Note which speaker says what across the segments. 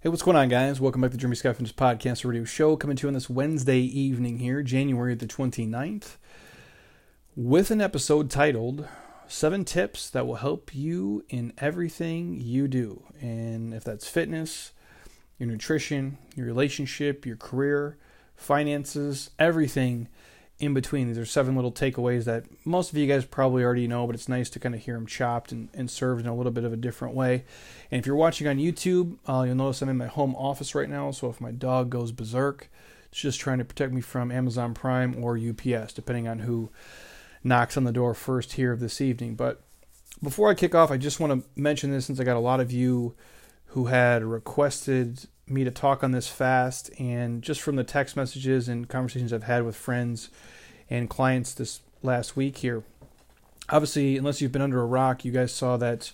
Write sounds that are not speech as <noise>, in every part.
Speaker 1: Hey, what's going on, guys? Welcome back to Jeremy Skeffing's podcast radio show, coming to you on this Wednesday evening here, January the 29th, with an episode titled Seven Tips That Will Help You in Everything You Do. And if that's fitness, your nutrition, your relationship, your career, finances, everything in between. These are seven little takeaways that most of you guys probably already know, but it's nice to kind of hear them chopped and, and served in a little bit of a different way. And if you're watching on YouTube, uh, you'll notice I'm in my home office right now. So if my dog goes berserk, it's just trying to protect me from Amazon Prime or UPS, depending on who knocks on the door first here this evening. But before I kick off, I just want to mention this since I got a lot of you who had requested me to talk on this fast, and just from the text messages and conversations I've had with friends and clients this last week here. Obviously, unless you've been under a rock, you guys saw that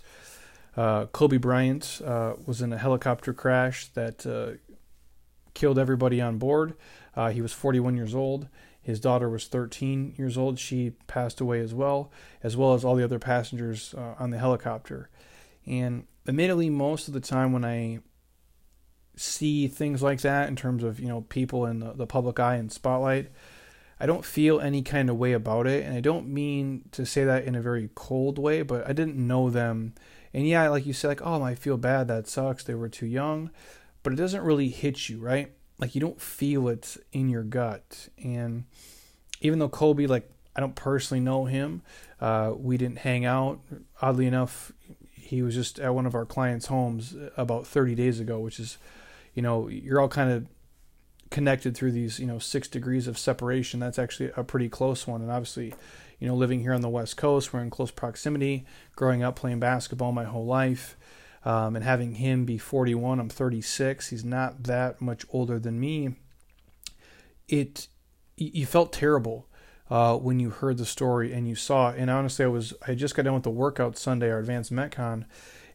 Speaker 1: uh, Kobe Bryant uh, was in a helicopter crash that uh, killed everybody on board. Uh, he was 41 years old. His daughter was 13 years old. She passed away as well, as well as all the other passengers uh, on the helicopter. And admittedly, most of the time when I see things like that in terms of you know people in the, the public eye and spotlight, I don't feel any kind of way about it, and I don't mean to say that in a very cold way, but I didn't know them, and yeah, like you said, like oh, I feel bad, that sucks, they were too young, but it doesn't really hit you, right? Like you don't feel it in your gut, and even though Kobe, like I don't personally know him, uh, we didn't hang out. Oddly enough, he was just at one of our clients' homes about 30 days ago, which is you know, you're all kind of connected through these, you know, six degrees of separation. That's actually a pretty close one. And obviously, you know, living here on the West Coast, we're in close proximity, growing up playing basketball my whole life. Um, and having him be 41, I'm 36. He's not that much older than me. It, you felt terrible uh, when you heard the story and you saw. It. And honestly, I was, I just got done with the workout Sunday, our advanced metcon,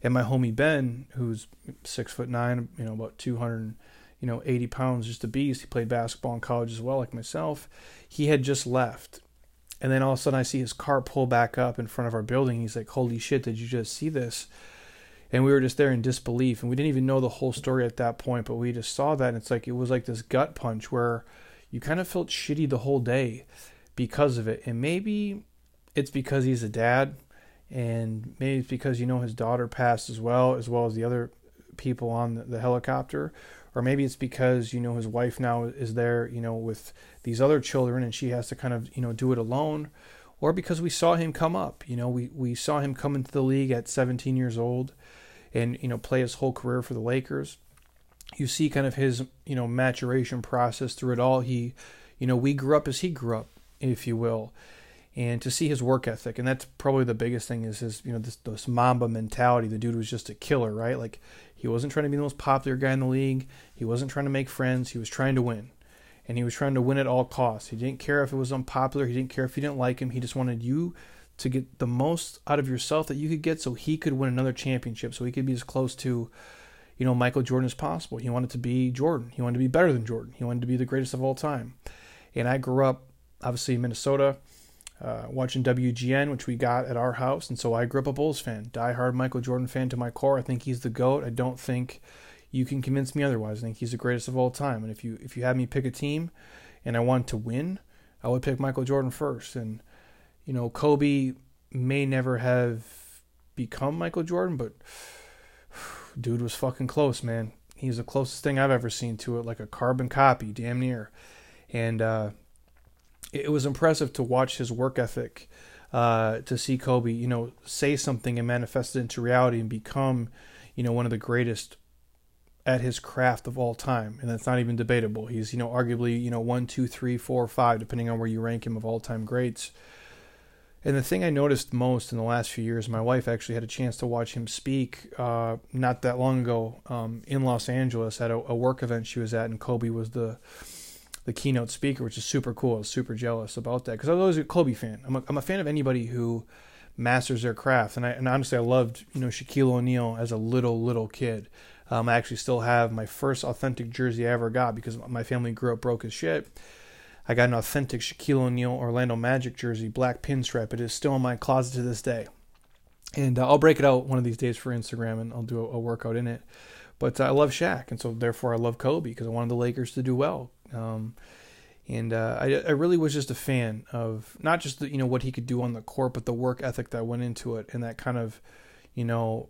Speaker 1: and my homie Ben, who's six foot nine, you know, about 200, you know, 80 pounds, just a beast. He played basketball in college as well, like myself. He had just left. And then all of a sudden I see his car pull back up in front of our building. He's like, holy shit, did you just see this? And we were just there in disbelief. And we didn't even know the whole story at that point, but we just saw that. And it's like, it was like this gut punch where you kind of felt shitty the whole day because of it. And maybe it's because he's a dad and maybe it's because you know his daughter passed as well, as well as the other people on the, the helicopter, or maybe it's because you know his wife now is there, you know, with these other children, and she has to kind of you know do it alone, or because we saw him come up, you know, we we saw him come into the league at 17 years old, and you know play his whole career for the Lakers. You see kind of his you know maturation process through it all. He, you know, we grew up as he grew up, if you will and to see his work ethic and that's probably the biggest thing is his you know this, this mamba mentality. The dude was just a killer right? Like he wasn't trying to be the most popular guy in the league. He wasn't trying to make friends. He was trying to win. And he was trying to win at all costs. He didn't care if it was unpopular. He didn't care if you didn't like him. He just wanted you to get the most out of yourself that you could get so he could win another championship so he could be as close to you know Michael Jordan as possible. He wanted to be Jordan. He wanted to be better than Jordan. He wanted to be the greatest of all time. And I grew up obviously in Minnesota uh, watching WGN, which we got at our house. And so I grew up a Bulls fan, die-hard Michael Jordan fan to my core. I think he's the GOAT. I don't think you can convince me otherwise. I think he's the greatest of all time. And if you if you had me pick a team and I want to win, I would pick Michael Jordan first. And, you know, Kobe may never have become Michael Jordan, but <sighs> dude was fucking close, man. He's the closest thing I've ever seen to it, like a carbon copy, damn near. And uh, it was impressive to watch his work ethic, uh, to see Kobe, you know, say something and manifest it into reality and become, you know, one of the greatest at his craft of all time, and that's not even debatable. He's, you know, arguably, you know, one, two, three, four, five, depending on where you rank him of all time greats. And the thing I noticed most in the last few years, my wife actually had a chance to watch him speak uh, not that long ago um, in Los Angeles at a, a work event she was at, and Kobe was the the keynote speaker, which is super cool. I was super jealous about that because I was always a Kobe fan. I'm a, I'm a fan of anybody who masters their craft, and I and honestly I loved you know Shaquille O'Neal as a little little kid. Um, I actually still have my first authentic jersey I ever got because my family grew up broke as shit. I got an authentic Shaquille O'Neal Orlando Magic jersey, black pinstripe. It is still in my closet to this day, and uh, I'll break it out one of these days for Instagram, and I'll do a, a workout in it. But I love Shaq, and so therefore I love Kobe because I wanted the Lakers to do well. Um, and uh, I, I really was just a fan of not just the, you know what he could do on the court, but the work ethic that went into it, and that kind of, you know,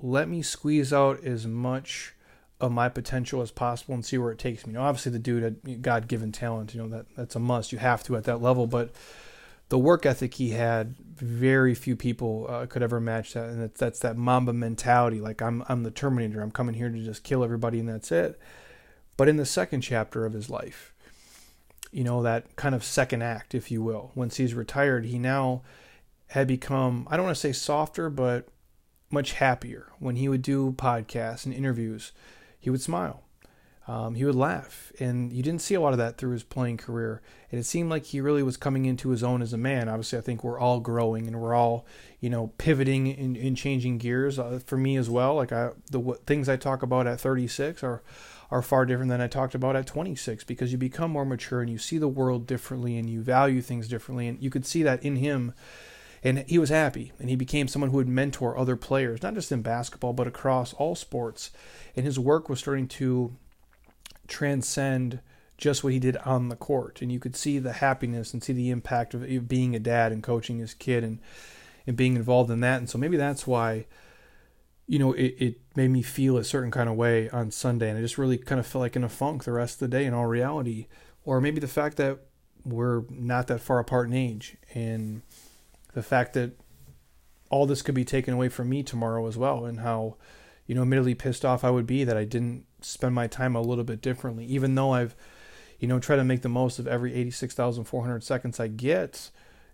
Speaker 1: let me squeeze out as much of my potential as possible and see where it takes me. You know, obviously the dude had God given talent, you know, that that's a must. You have to at that level, but the work ethic he had, very few people uh, could ever match that. And that's, that's that Mamba mentality. Like I'm, I'm the Terminator. I'm coming here to just kill everybody, and that's it. But in the second chapter of his life, you know, that kind of second act, if you will, once he's retired, he now had become, I don't want to say softer, but much happier. When he would do podcasts and interviews, he would smile um, he would laugh. And you didn't see a lot of that through his playing career. And it seemed like he really was coming into his own as a man. Obviously, I think we're all growing and we're all, you know, pivoting and, and changing gears. Uh, for me as well, like I, the w- things I talk about at 36 are are far different than I talked about at 26 because you become more mature and you see the world differently and you value things differently. And you could see that in him. And he was happy and he became someone who would mentor other players, not just in basketball, but across all sports. And his work was starting to transcend just what he did on the court. And you could see the happiness and see the impact of being a dad and coaching his kid and, and being involved in that. And so maybe that's why, you know, it, it made me feel a certain kind of way on Sunday. And I just really kind of felt like in a funk the rest of the day in all reality. Or maybe the fact that we're not that far apart in age and the fact that all this could be taken away from me tomorrow as well and how you know admittedly pissed off I would be that I didn't spend my time a little bit differently. Even though I've, you know, tried to make the most of every 86,400 seconds I get,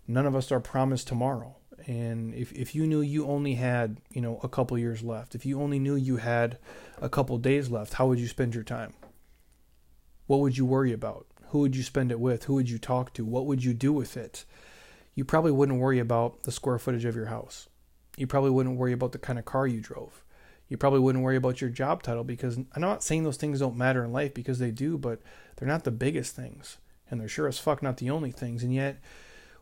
Speaker 1: none of us are promised tomorrow. And if, if you knew you only had, you know, a couple years left, if you only knew you had a couple days left, how would you spend your time? What would you worry about? Who would you spend it with? Who would you talk to? What would you do with it? You probably wouldn't worry about the square footage of your house. You probably wouldn't worry about the kind of car you drove you probably wouldn't worry about your job title because I'm not saying those things don't matter in life because they do, but they're not the biggest things. And they're sure as fuck not the only things. And yet,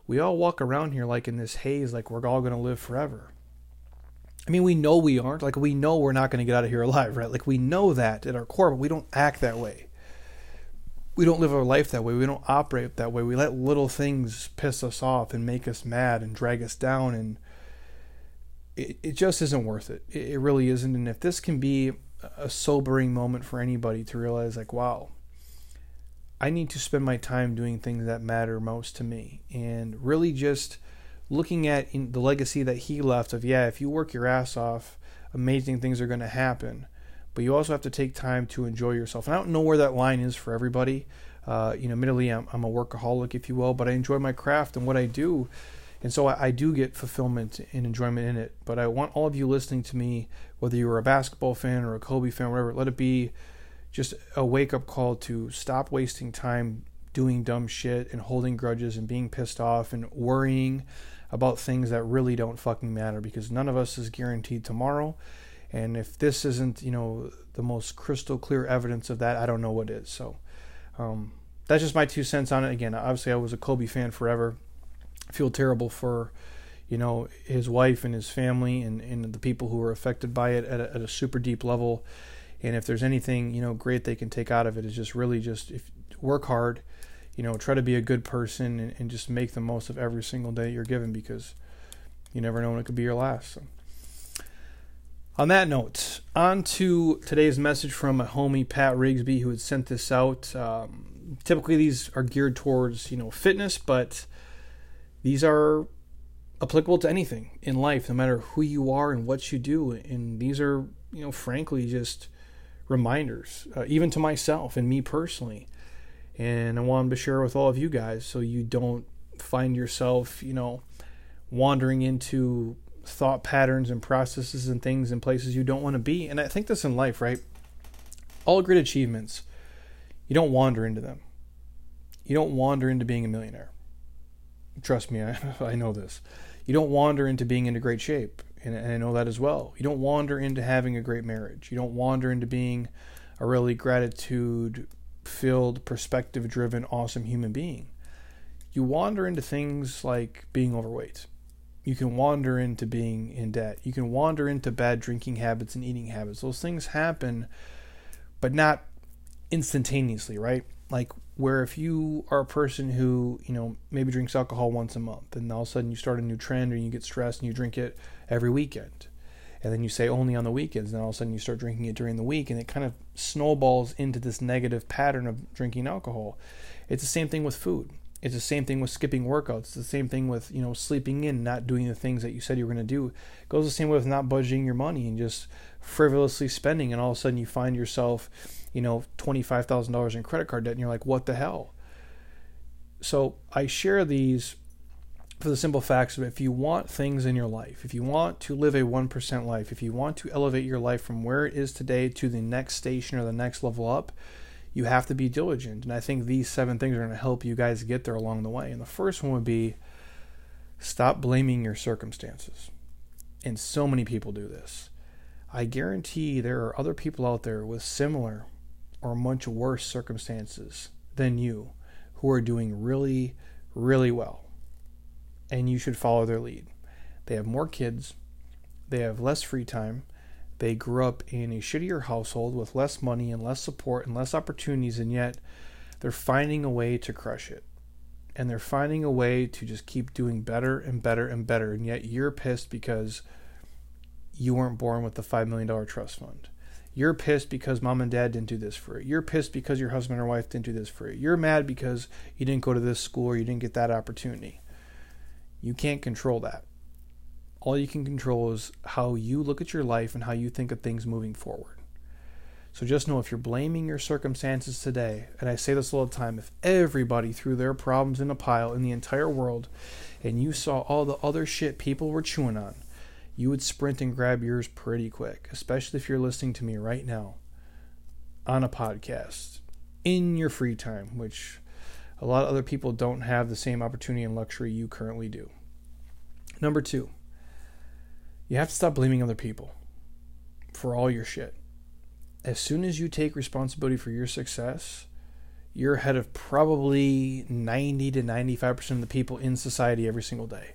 Speaker 1: we all walk around here like in this haze, like we're all going to live forever. I mean, we know we aren't. Like, we know we're not going to get out of here alive, right? Like, we know that at our core, but we don't act that way. We don't live our life that way. We don't operate that way. We let little things piss us off and make us mad and drag us down and it, it just isn't worth it. it. It really isn't. And if this can be a sobering moment for anybody to realize, like, wow, I need to spend my time doing things that matter most to me, and really just looking at the legacy that he left of, yeah, if you work your ass off, amazing things are going to happen. But you also have to take time to enjoy yourself. And I don't know where that line is for everybody. Uh, you know, admittedly, I'm, I'm a workaholic, if you will, but I enjoy my craft and what I do. And so I, I, do get fulfillment and enjoyment in it. But I want all of you listening to me, whether you're a basketball fan or a Kobe fan, whatever, let it be just a wake up call to stop wasting time doing dumb shit and holding grudges and being pissed off and worrying about things that really don't fucking matter because none of us is guaranteed tomorrow. And if this isn't, you know, the most crystal clear evidence of that, I don't know what is. So um, that's just my two cents on it. Again, obviously, I was a Kobe fan forever feel terrible for you know his wife and his family and, and the people who are affected by it at a, at a super deep level and if there's anything you know great they can take out of it is just really just if work hard you know try to be a good person and, and just make the most of every single day you're given because you never know when it could be your last so. on that note on to today's message from a homie pat rigsby who had sent this out um, typically these are geared towards you know fitness but these are applicable to anything in life, no matter who you are and what you do. And these are, you know, frankly, just reminders, uh, even to myself and me personally. And I wanted to share with all of you guys so you don't find yourself, you know, wandering into thought patterns and processes and things and places you don't want to be. And I think this in life, right? All great achievements, you don't wander into them. You don't wander into being a millionaire. Trust me, I, <laughs> I know this. You don't wander into being into great shape, and, and I know that as well. You don't wander into having a great marriage. You don't wander into being a really gratitude filled, perspective driven, awesome human being. You wander into things like being overweight. You can wander into being in debt. You can wander into bad drinking habits and eating habits. Those things happen, but not instantaneously, right? Like where if you are a person who, you know, maybe drinks alcohol once a month and all of a sudden you start a new trend and you get stressed and you drink it every weekend. And then you say only on the weekends, and all of a sudden you start drinking it during the week, and it kind of snowballs into this negative pattern of drinking alcohol. It's the same thing with food. It's the same thing with skipping workouts. It's the same thing with you know sleeping in, not doing the things that you said you were going to do. It goes the same way with not budgeting your money and just frivolously spending, and all of a sudden you find yourself you know, $25,000 in credit card debt, and you're like, what the hell? So I share these for the simple facts of if you want things in your life, if you want to live a 1% life, if you want to elevate your life from where it is today to the next station or the next level up, you have to be diligent. And I think these seven things are going to help you guys get there along the way. And the first one would be stop blaming your circumstances. And so many people do this. I guarantee there are other people out there with similar or much worse circumstances than you who are doing really, really well. And you should follow their lead. They have more kids, they have less free time, they grew up in a shittier household with less money and less support and less opportunities, and yet they're finding a way to crush it. And they're finding a way to just keep doing better and better and better. And yet you're pissed because you weren't born with the $5 million trust fund you're pissed because mom and dad didn't do this for you. You're pissed because your husband or wife didn't do this for you. You're mad because you didn't go to this school or you didn't get that opportunity. You can't control that. All you can control is how you look at your life and how you think of things moving forward. So just know if you're blaming your circumstances today, and I say this all the time, if everybody threw their problems in a pile in the entire world and you saw all the other shit people were chewing on, you would sprint and grab yours pretty quick, especially if you're listening to me right now on a podcast in your free time, which a lot of other people don't have the same opportunity and luxury you currently do. Number two, you have to stop blaming other people for all your shit. As soon as you take responsibility for your success, you're ahead of probably 90 to 95% of the people in society every single day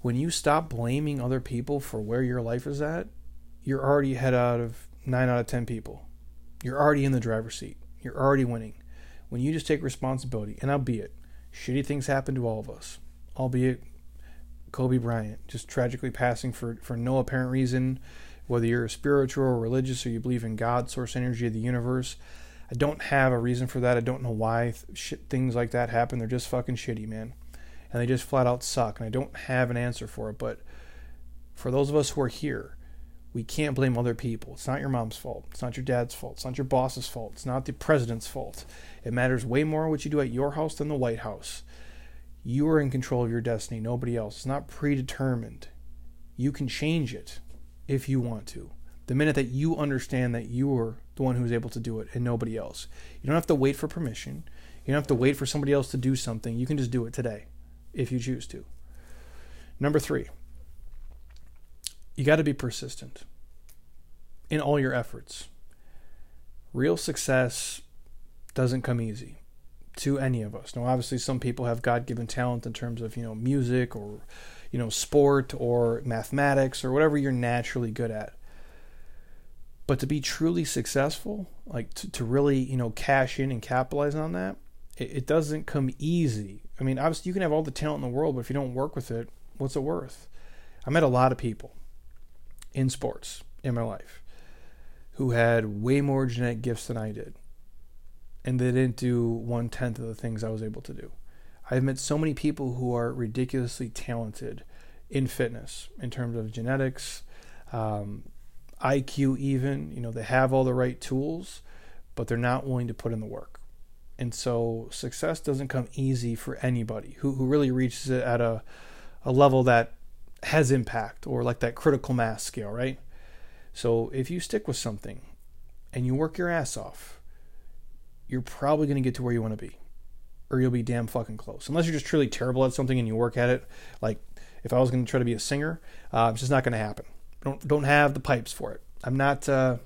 Speaker 1: when you stop blaming other people for where your life is at, you're already ahead out of nine out of 10 people. You're already in the driver's seat. You're already winning. When you just take responsibility, and albeit shitty things happen to all of us, albeit Kobe Bryant just tragically passing for, for no apparent reason, whether you're spiritual or religious or you believe in God, source energy of the universe. I don't have a reason for that. I don't know why th- things like that happen. They're just fucking shitty, man and they just flat out suck. And I don't have an answer for it. But for those of us who are here, we can't blame other people. It's not your mom's fault. It's not your dad's fault. It's not your boss's fault. It's not the president's fault. It matters way more what you do at your house than the White House. You are in control of your destiny, nobody else. It's not predetermined. You can change it if you want to. The minute that you understand that you're the one who's able to do it and nobody else. You don't have to wait for permission. You don't have to wait for somebody else to do something. You can just do it today if you choose to. Number three, you got to be persistent in all your efforts. Real success doesn't come easy to any of us. Now, obviously, some people have God given talent in terms of, you know, music or, you know, sport or mathematics or whatever you're naturally good at. But to be truly successful, like to, to really, you know, cash in and capitalize on that, it, it doesn't come easy. I mean, obviously, you can have all the talent in the world, but if you don't work with it, what's it worth? I met a lot of people in sports in my life who had way more genetic gifts than I did, and they didn't do one tenth of the things I was able to do. I've met so many people who are ridiculously talented in fitness in terms of genetics, um, IQ, even. You know, they have all the right tools, but they're not willing to put in the work. And so success doesn't come easy for anybody who, who really reaches it at a, a level that has impact or like that critical mass scale, right? So if you stick with something and you work your ass off, you're probably going to get to where you want to be. Or you'll be damn fucking close. Unless you're just truly terrible at something and you work at it. Like if I was going to try to be a singer, uh, it's just not going to happen. Don't don't have the pipes for it. I'm not uh,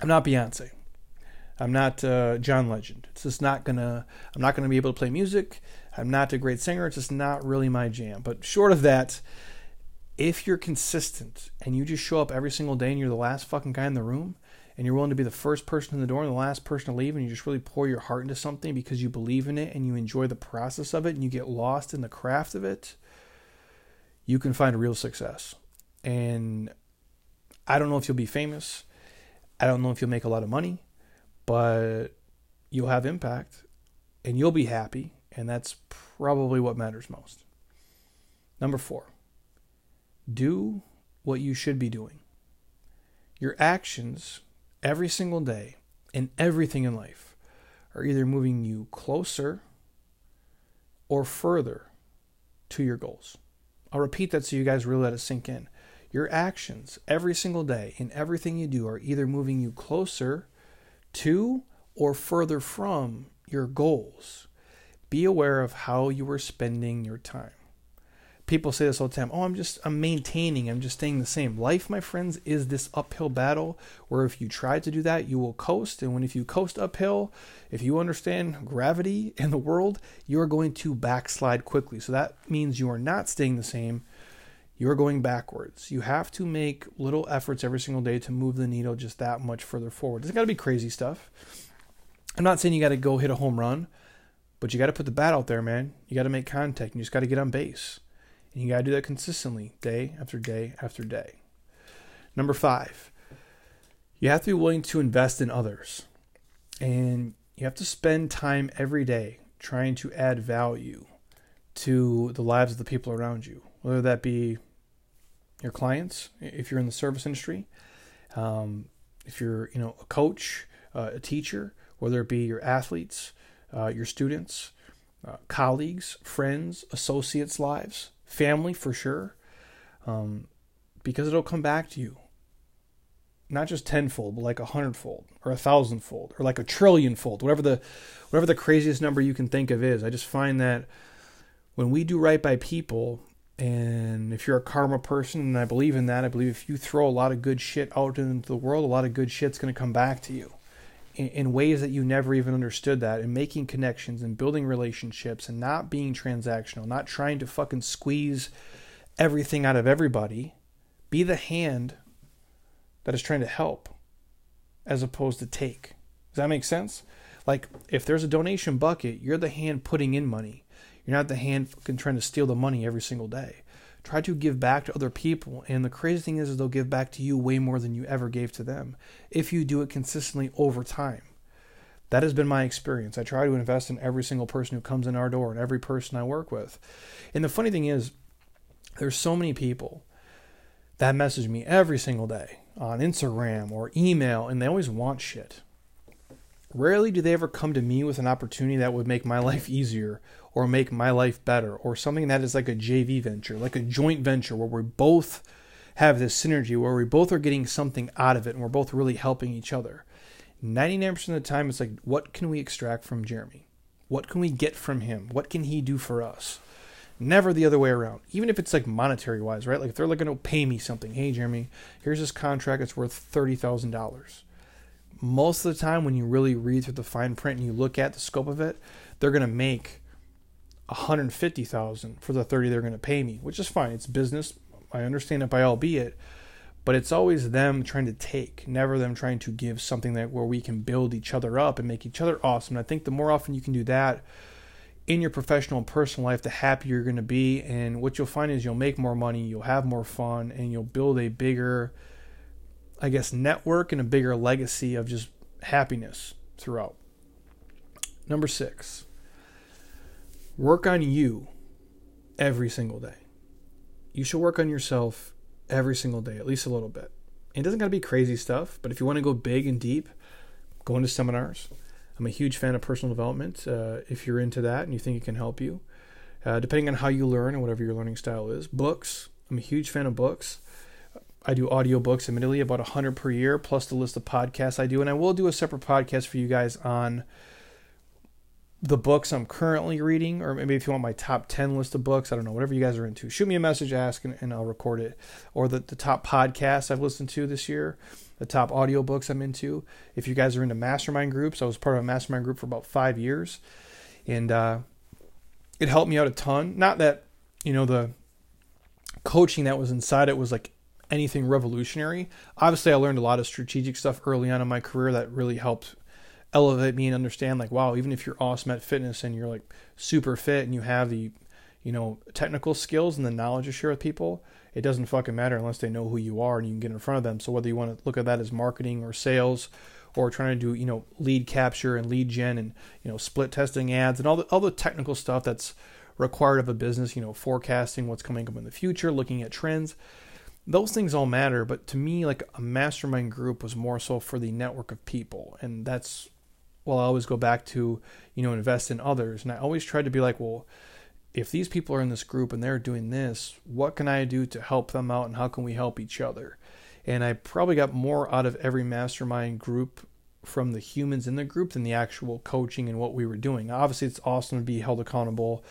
Speaker 1: I'm not Beyonce. I'm not uh, John Legend. It's just not gonna. I'm not gonna be able to play music. I'm not a great singer. It's just not really my jam. But short of that, if you're consistent and you just show up every single day and you're the last fucking guy in the room and you're willing to be the first person in the door and the last person to leave and you just really pour your heart into something because you believe in it and you enjoy the process of it and you get lost in the craft of it, you can find real success. And I don't know if you'll be famous. I don't know if you'll make a lot of money, but you'll have impact and you'll be happy. And that's probably what matters most. Number four, do what you should be doing. Your actions every single day and everything in life are either moving you closer or further to your goals. I'll repeat that so you guys really let it sink in. Your actions every single day and everything you do are either moving you closer to or further from your goals. Be aware of how you are spending your time. People say this all the time oh i'm just i'm maintaining i'm just staying the same. Life my friends is this uphill battle where if you try to do that you will coast. And when if you coast uphill if you understand gravity in the world you are going to backslide quickly. So that means you are not staying the same you're going backwards. You have to make little efforts every single day to move the needle just that much further forward. It's got to be crazy stuff. I'm not saying you got to go hit a home run but you got to put the bat out there man. You got to make contact. And you just got to get on base. And you got to do that consistently, day after day after day. Number five, you have to be willing to invest in others. And you have to spend time every day trying to add value to the lives of the people around you, whether that be your clients, if you're in the service industry, um, if you're you know a coach, uh, a teacher, whether it be your athletes, uh, your students, uh, colleagues, friends, associates' lives, family for sure, um, because it'll come back to you. Not just tenfold, but like a hundredfold, or a thousandfold, or like a trillionfold, whatever the whatever the craziest number you can think of is. I just find that when we do right by people, and if you're a karma person, and I believe in that, I believe if you throw a lot of good shit out into the world, a lot of good shit's going to come back to you in, in, ways that you never even understood that, and making connections and building relationships and not being transactional, not trying to fucking squeeze everything out of everybody. Be the hand that is trying to help as opposed to take. Does that make sense? Like, if there's a donation bucket, you're the hand putting in money. You're not the hand fucking trying to steal the money every single day. Try to give back to other people. And the crazy thing is, is they'll give back to you way more than you ever gave to them if you do it consistently over time. That has been my experience. I try to invest in every single person who comes in our door and every person I work with. And the funny thing is, there's so many people that message me every single day on Instagram or email, and they always want shit. Rarely do they ever come to me with an opportunity that would make my <laughs> life easier or make my life better or something that is like a JV venture, like a joint venture where we both have this synergy, where we both are getting something out of it and we're both really helping each other. 99% of the time, it's like, what can we extract from Jeremy? What can we get from him? What can he do for us? Never the other way around. Even if it's like monetary wise, right? Like if they're like going to pay me something, hey Jeremy, here's this contract. It's worth thirty thousand dollars. Most of the time, when you really read through the fine print and you look at the scope of it, they're going to make 150,000 for the 30 they're going to pay me, which is fine. It's business. I understand it by all be it, but it's always them trying to take, never them trying to give something that where we can build each other up and make each other awesome. And I think the more often you can do that in your professional and personal life, the happier you're going to be. And what you'll find is you'll make more money, you'll have more fun, and you'll build a bigger, I guess, network and a bigger legacy of just happiness throughout. Number six Work on you every single day. You should work on yourself every single day, at least a little bit. It doesn't got to be crazy stuff, but if you want to go big and deep, go into seminars. I'm a huge fan of personal development. Uh, if you're into that and you think it can help you, uh, depending on how you learn and whatever your learning style is, books. I'm a huge fan of books. I do audiobooks, admittedly, about 100 per year, plus the list of podcasts I do. And I will do a separate podcast for you guys on the books I'm currently reading, or maybe if you want my top 10 list of books, I don't know, whatever you guys are into, shoot me a message, ask, and, and I'll record it. Or the, the top podcasts I've listened to this year, the top audiobooks I'm into. If you guys are into mastermind groups, I was part of a mastermind group for about five years. And uh, it helped me out a ton. Not that, you know, the coaching that was inside it was like anything revolutionary. Obviously, I learned a lot of strategic stuff early on in my career that really helped elevate me and understand like wow even if you're awesome at fitness and you're like super fit and you have the you know technical skills and the knowledge to share with people it doesn't fucking matter unless they know who you are and you can get in front of them. So whether you want to look at that as marketing or sales or trying to do you know lead capture and lead gen and you know split testing ads and all the all the technical stuff that's required of a business you know forecasting what's coming up in the future looking at trends those things all matter. But to me like a mastermind group was more so for the network of people. And that's well, I always go back to, you know, invest in others. And I always try to be like, well, if these people are in this group and they're doing this, what can I do to help them out and how can we help each other? And I probably got more out of every mastermind group from the humans in the group than the actual coaching and what we were doing. Obviously, it's awesome to be held accountable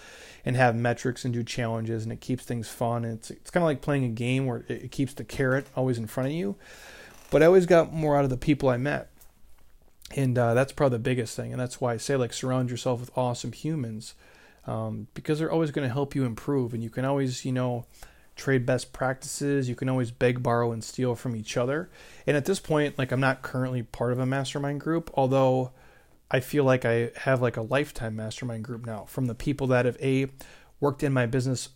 Speaker 1: and have metrics and do challenges, and it keeps things fun. It's it's kind of like playing a game where it keeps the carrot always in front of you. But I always got more out of the people I met and uh, that's probably the biggest thing and that's why i say like surround yourself with awesome humans um, because they're always going to help you improve and you can always you know trade best practices you can always beg borrow and steal from each other. And at this point like i'm not currently part of a mastermind group although i feel like i have like a lifetime mastermind group now from the people that have a worked in my business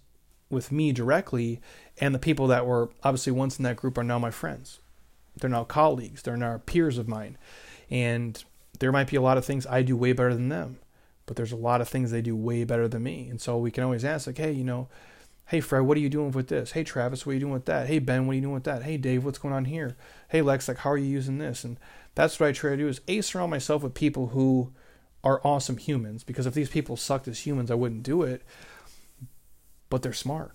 Speaker 1: with me directly and the people that were obviously once in that group are now my friends. They're now colleagues. They're now peers of mine and there might be a lot of things I do way better than them, but there's a lot of things they do way better than me. And so we can always ask, like, hey, you know, hey, Fred, what are you doing with this? Hey, Travis, what are you doing with that? Hey, Ben, what are you doing with that? Hey, Dave, what's going on here? Hey, Lex, like, how are you using this? And that's what I try to do is A, surround myself with people who are awesome humans because if these people sucked as humans, I wouldn't do it. But they're smart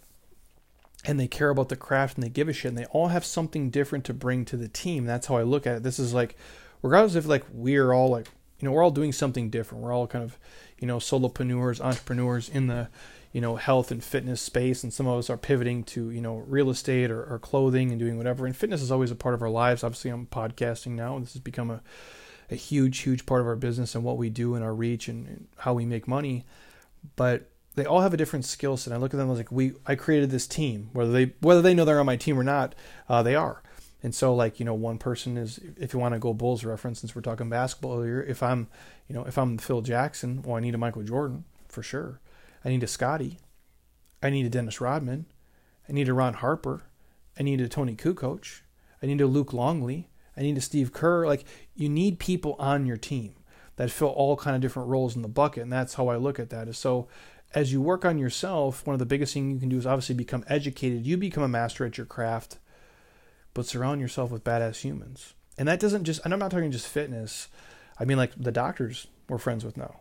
Speaker 1: and they care about the craft and they give a shit and they all have something different to bring to the team. That's how I look at it. This is like regardless if like we're all like you know we're all doing something different we're all kind of you know solopreneurs entrepreneurs in the you know health and fitness space and some of us are pivoting to you know real estate or, or clothing and doing whatever and fitness is always a part of our lives obviously i'm podcasting now and this has become a, a huge huge part of our business and what we do and our reach and, and how we make money but they all have a different skill set. I look at them as like we I created this team. Whether they whether they know they're on my team or not, uh, they are. And so, like, you know, one person is, if you want to go Bulls reference, since we're talking basketball earlier, if I'm, you know, if I'm Phil Jackson, well, I need a Michael Jordan for sure. I need a Scottie. I need a Dennis Rodman. I need a Ron Harper. I need a Toni Kukoc. I need a Luke Longley. I need a Steve Kerr. Like, you need people on your team that fill all kind of different roles in the bucket. And that's how I look at that. Is so as you work on yourself, one of the biggest things you can do is obviously become educated. You become a master at your craft but surround yourself with badass humans. And that doesn't just, and I'm not talking just fitness. I mean, like the doctors we're friends with now.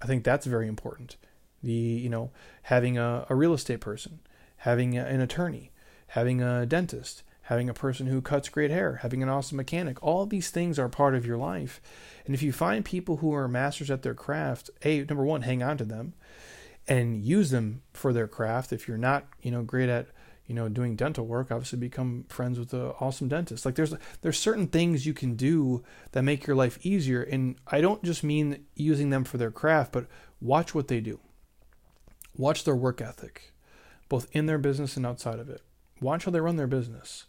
Speaker 1: I think that's very important. The, you know, having a, a real estate person, having a, an attorney, having a dentist, having a person who cuts great hair, having an awesome mechanic. All these things are part of your life. And if you find people who are masters at their craft, a number one, hang on to them and use them for their craft. If you're not, you know, great at you know, doing dental work, obviously become friends with an awesome dentist. Like there's there's certain things you can do that make your life easier. And I don't just mean using them for their craft, but watch what they do. Watch their work ethic, both in their business and outside of it. Watch how they run their business.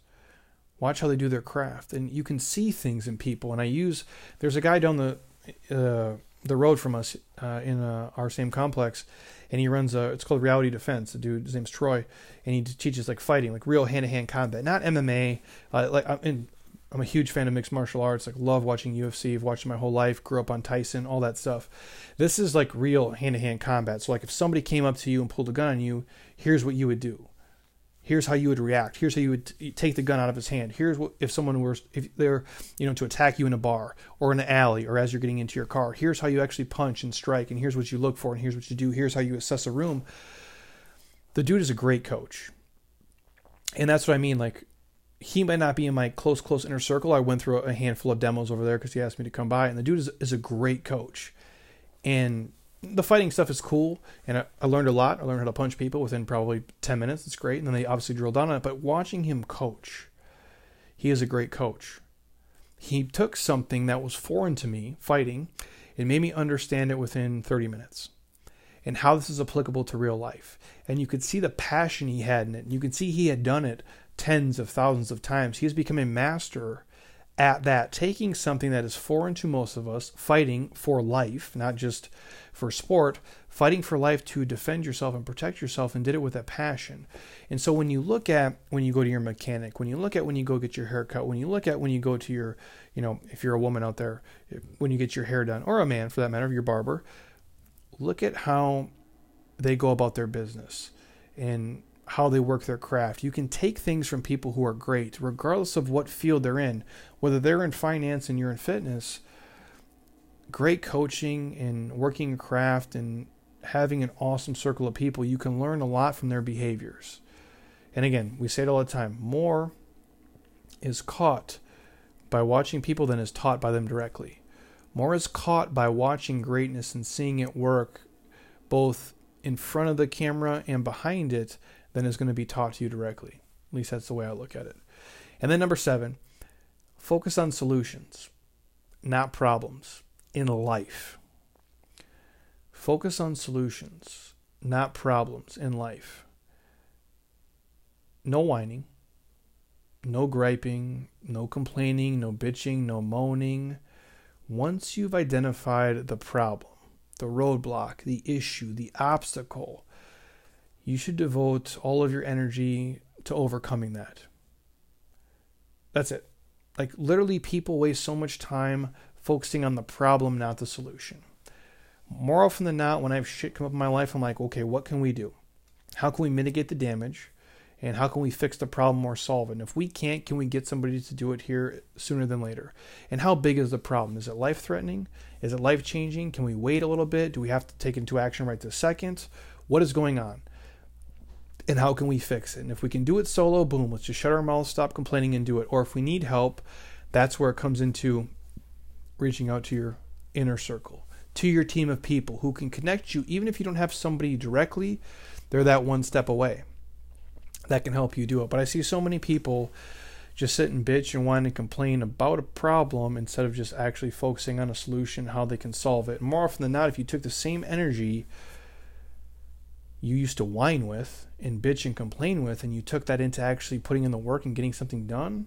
Speaker 1: Watch how they do their craft, and you can see things in people. And I use there's a guy down the uh, the road from us uh, in uh, our same complex, and he runs a it's called Reality Defense. The dude, his name's Troy, and he teaches like fighting, like real hand to hand combat, not MMA. Uh, like I'm, in, I'm a huge fan of mixed martial arts. Like love watching UFC. I've watched my whole life. Grew up on Tyson, all that stuff. This is like real hand to hand combat. So like if somebody came up to you and pulled a gun on you, here's what you would do here's how you would react. Here's how you would t- take the gun out of his hand. Here's what if someone were if they're you know to attack you in a bar or in an alley or as you're getting into your car here's how you actually punch and strike and here's what you look for and here's what you do. Here's how you assess a room. The dude is a great coach. And that's what i mean like he might not be in my close close inner circle. I went through a handful of demos over there because he asked me to come by and the dude is, is a great coach. And the fighting stuff is cool, and I, I, learned a lot. I learned how to punch people within probably ten minutes. It's great, and then they obviously drill down on it. But watching him coach, he is a great coach. He took something that was foreign to me, fighting, and made me understand it within 30 minutes and how this is applicable to real life. And you could see the passion he had in it. And You could see he had done it tens of thousands of times. He has become a master at that, taking something that is foreign to most of us, fighting for life, not just for sport, fighting for life to defend yourself and protect yourself, and did it with a passion. And so when you look at when you go to your mechanic, when you look at when you go get your hair cut, when you look at when you go to your, you know, if you're a woman out there, when you get your hair done, or a man for that matter, your barber, look at how they go about their business and how they work their craft. You can take things from people who are great, regardless of what field they're in, whether they're in finance and you're in fitness. Great coaching and working craft and having an awesome circle of people, you can learn a lot from their behaviors. And again, we say it all the time more is caught by watching people than is taught by them directly. More is caught by watching greatness and seeing it work both in front of the camera and behind it than is going to be taught to you directly. At least that's the way I look at it. And then number seven, focus on solutions, not problems in life. Focus on solutions, not problems in life. No whining, no griping, no complaining, no bitching, no moaning. Once you've identified the problem, the roadblock, the issue, the obstacle, you should devote all of your energy to overcoming that. That's it. Like, literally, people waste so much time focusing on the problem, not the solution. More often than not, when I have shit come up in my life, I'm like, okay, what can we do? How can we mitigate the damage? And how can we fix the problem or solve it? And if we can't, can we get somebody to do it here sooner than later? And how big is the problem? Is it life threatening? Is it life changing? Can we wait a little bit? Do we have to take into action right this second? What is going on? and how can we fix it? And if we can do it solo, boom, let's just shut our mouths, stop complaining, and do it. Or if we need help, that's where it comes into reaching out to your inner circle, to your team of people who can connect you, even if you don't have somebody directly, they're that one step away that can help you do it. But I see so many people just sit and bitch and whine and complain about a problem instead of just actually focusing on a solution, how they can solve it. more often than not, if you took the same energy you used to whine with and bitch and complain with, and you took that into actually putting in the work and getting something done,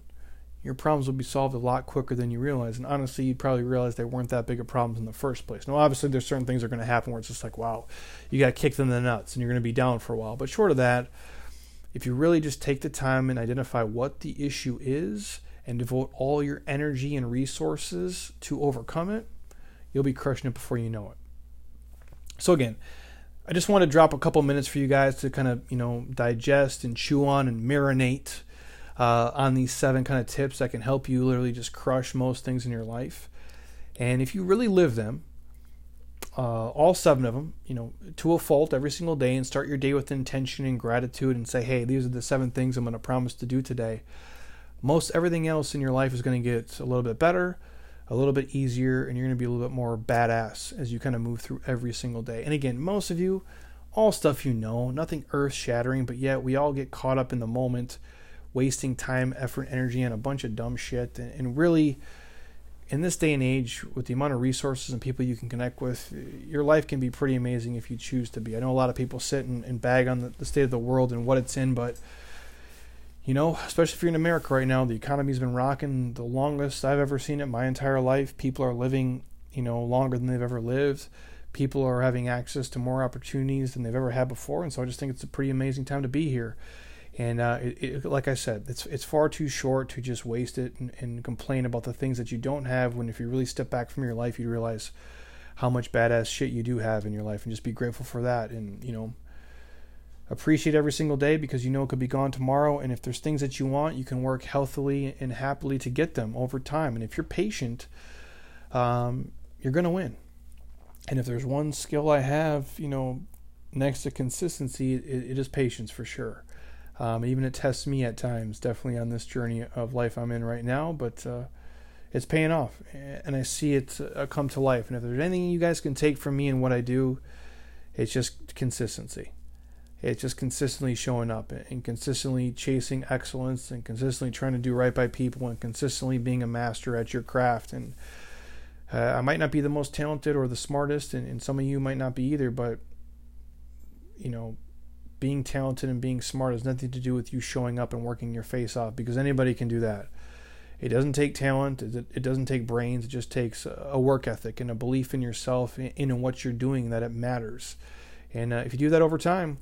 Speaker 1: your problems will be solved a lot quicker than you realize. And honestly, you'd probably realize they weren't that big of problems in the first place. Now, obviously, there's certain things that are going to happen where it's just like, wow, you got kicked in the nuts and you're going to be down for a while. But short of that, if you really just take the time and identify what the issue is and devote all your energy and resources to overcome it, you'll be crushing it before you know it. So, again, I just want to drop a couple minutes for you guys to kind of, you know, digest and chew on and marinate uh, on these seven kind of tips that can help you literally just crush most things in your life. And if you really live them, uh, all seven of them, you know, to a fault every single day and start your day with intention and gratitude and say, hey, these are the seven things I'm going to promise to do today. Most everything else in your life is going to get a little bit better, a little bit easier and you're going to be a little bit more badass as you kind of move through every single day. And again, most of you, all stuff you know, nothing earth shattering, but yet we all get caught up in the moment, wasting time, effort, energy on a bunch of dumb shit. And, and really, in this day and age, with the amount of resources and people you can connect with, your life can be pretty amazing if you choose to be. I know a lot of people sit and, and bag on the, the state of the world and what it's in, but you know, especially if you're in America right now, the economy's been rocking the longest I've ever seen it my entire life. People are living, you know, longer than they've ever lived. People are having access to more opportunities than they've ever had before, and so I just think it's a pretty amazing time to be here. And uh, it, it, like I said, it's it's far too short to just waste it and, and complain about the things that you don't have. When if you really step back from your life, you realize how much badass shit you do have in your life, and just be grateful for that. And you know, appreciate every single day because you know it could be gone tomorrow. And if there's things that you want, you can work healthily and happily to get them over time. And if you're patient, um, you're to win. And if there's one skill I have, you know, next to consistency, it, it is patience for sure. Um, even it tests me at times, definitely on this journey of life I'm in right now. But uh, it's paying off, and I see it uh, come to life. And if there's anything you guys can take from me and what I do, it's just consistency. It's just consistently showing up and consistently chasing excellence and consistently trying to do right by people and consistently being a master at your craft. And uh, I might not be the most talented or the smartest, and, and some of you might not be either, but you know, being talented and being smart has nothing to do with you showing up and working your face off because anybody can do that. It doesn't take talent, it doesn't take brains, it just takes a work ethic and a belief in yourself and in what you're doing that it matters. And uh, if you do that over time,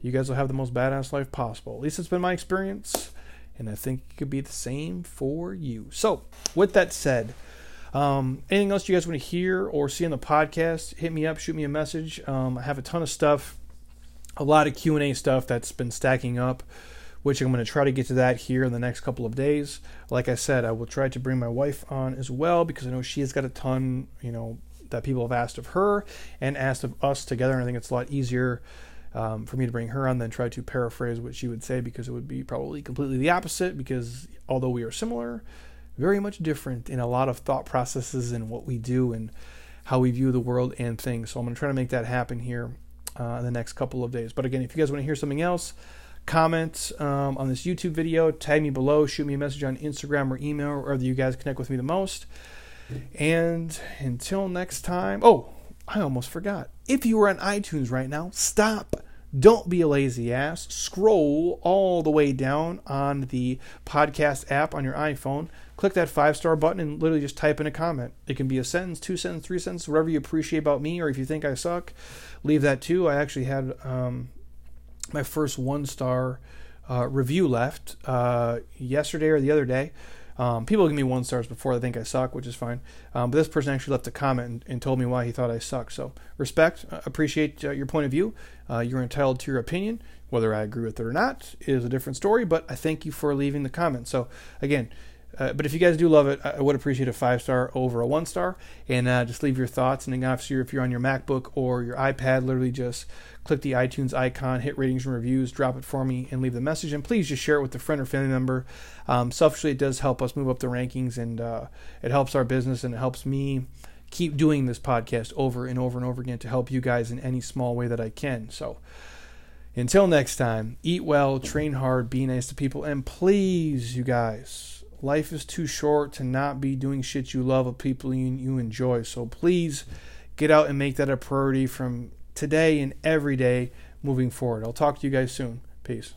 Speaker 1: you guys will have the most badass life possible. At least it's been my experience, and I think it could be the same for you. So, with that said, um, anything else you guys want to hear or see on the podcast? Hit me up, shoot me a message. Um, I have a ton of stuff, a lot of Q and A stuff that's been stacking up, which I'm going to try to get to that here in the next couple of days. Like I said, I will try to bring my wife on as well because I know she has got a ton, you know, that people have asked of her and asked of us together. And I think it's a lot easier um, for me to bring her on than try to paraphrase what she would say because it would be probably completely the opposite. Because although we are similar, very much different in a lot of thought processes and what we do and how we view the world and things. So I'm going to try to make that happen here uh, in the next couple of days. But again, if you guys want to hear something else, comment um, on this YouTube video, tag me below, shoot me a message on Instagram or email, wherever you guys connect with me the most. And until next time, oh, I almost forgot. If you are on iTunes right now, stop. Don't be a lazy ass. Scroll all the way down on the podcast app on your iPhone. Click that five star button and literally just type in a comment. It can be a sentence, two sentences, three sentences, whatever you appreciate about me, or if you think I suck, leave that too. I actually had um, my first one star uh, review left uh, yesterday or the other day. Um, people give me one stars before they think I suck, which is fine. Um, but this person actually left a comment and, and, told me why he thought I suck. So respect, uh, appreciate uh, your point of view. Uh, you're entitled to your opinion. Whether I agree with it or not is a different story. But I thank you for leaving the comment. So again. Uh, but if you guys do love it, I would appreciate a five star over a one star, and uh, just leave your thoughts. And then, obviously, if you're on your MacBook or your iPad, literally just click the iTunes icon, hit ratings and reviews, drop it for me, and leave the message. And please just share it with a friend or family member. Um, selfishly, it does help us move up the rankings, and uh, it helps our business, and it helps me keep doing this podcast over and over and over again to help you guys in any small way that I can. So. Until next time, eat well, train hard, be nice to people, and please, you guys, life is too short to not be doing shit you love with people you, you enjoy. So please get out and make that a priority from today and every day moving forward. I'll talk to you guys soon. Peace.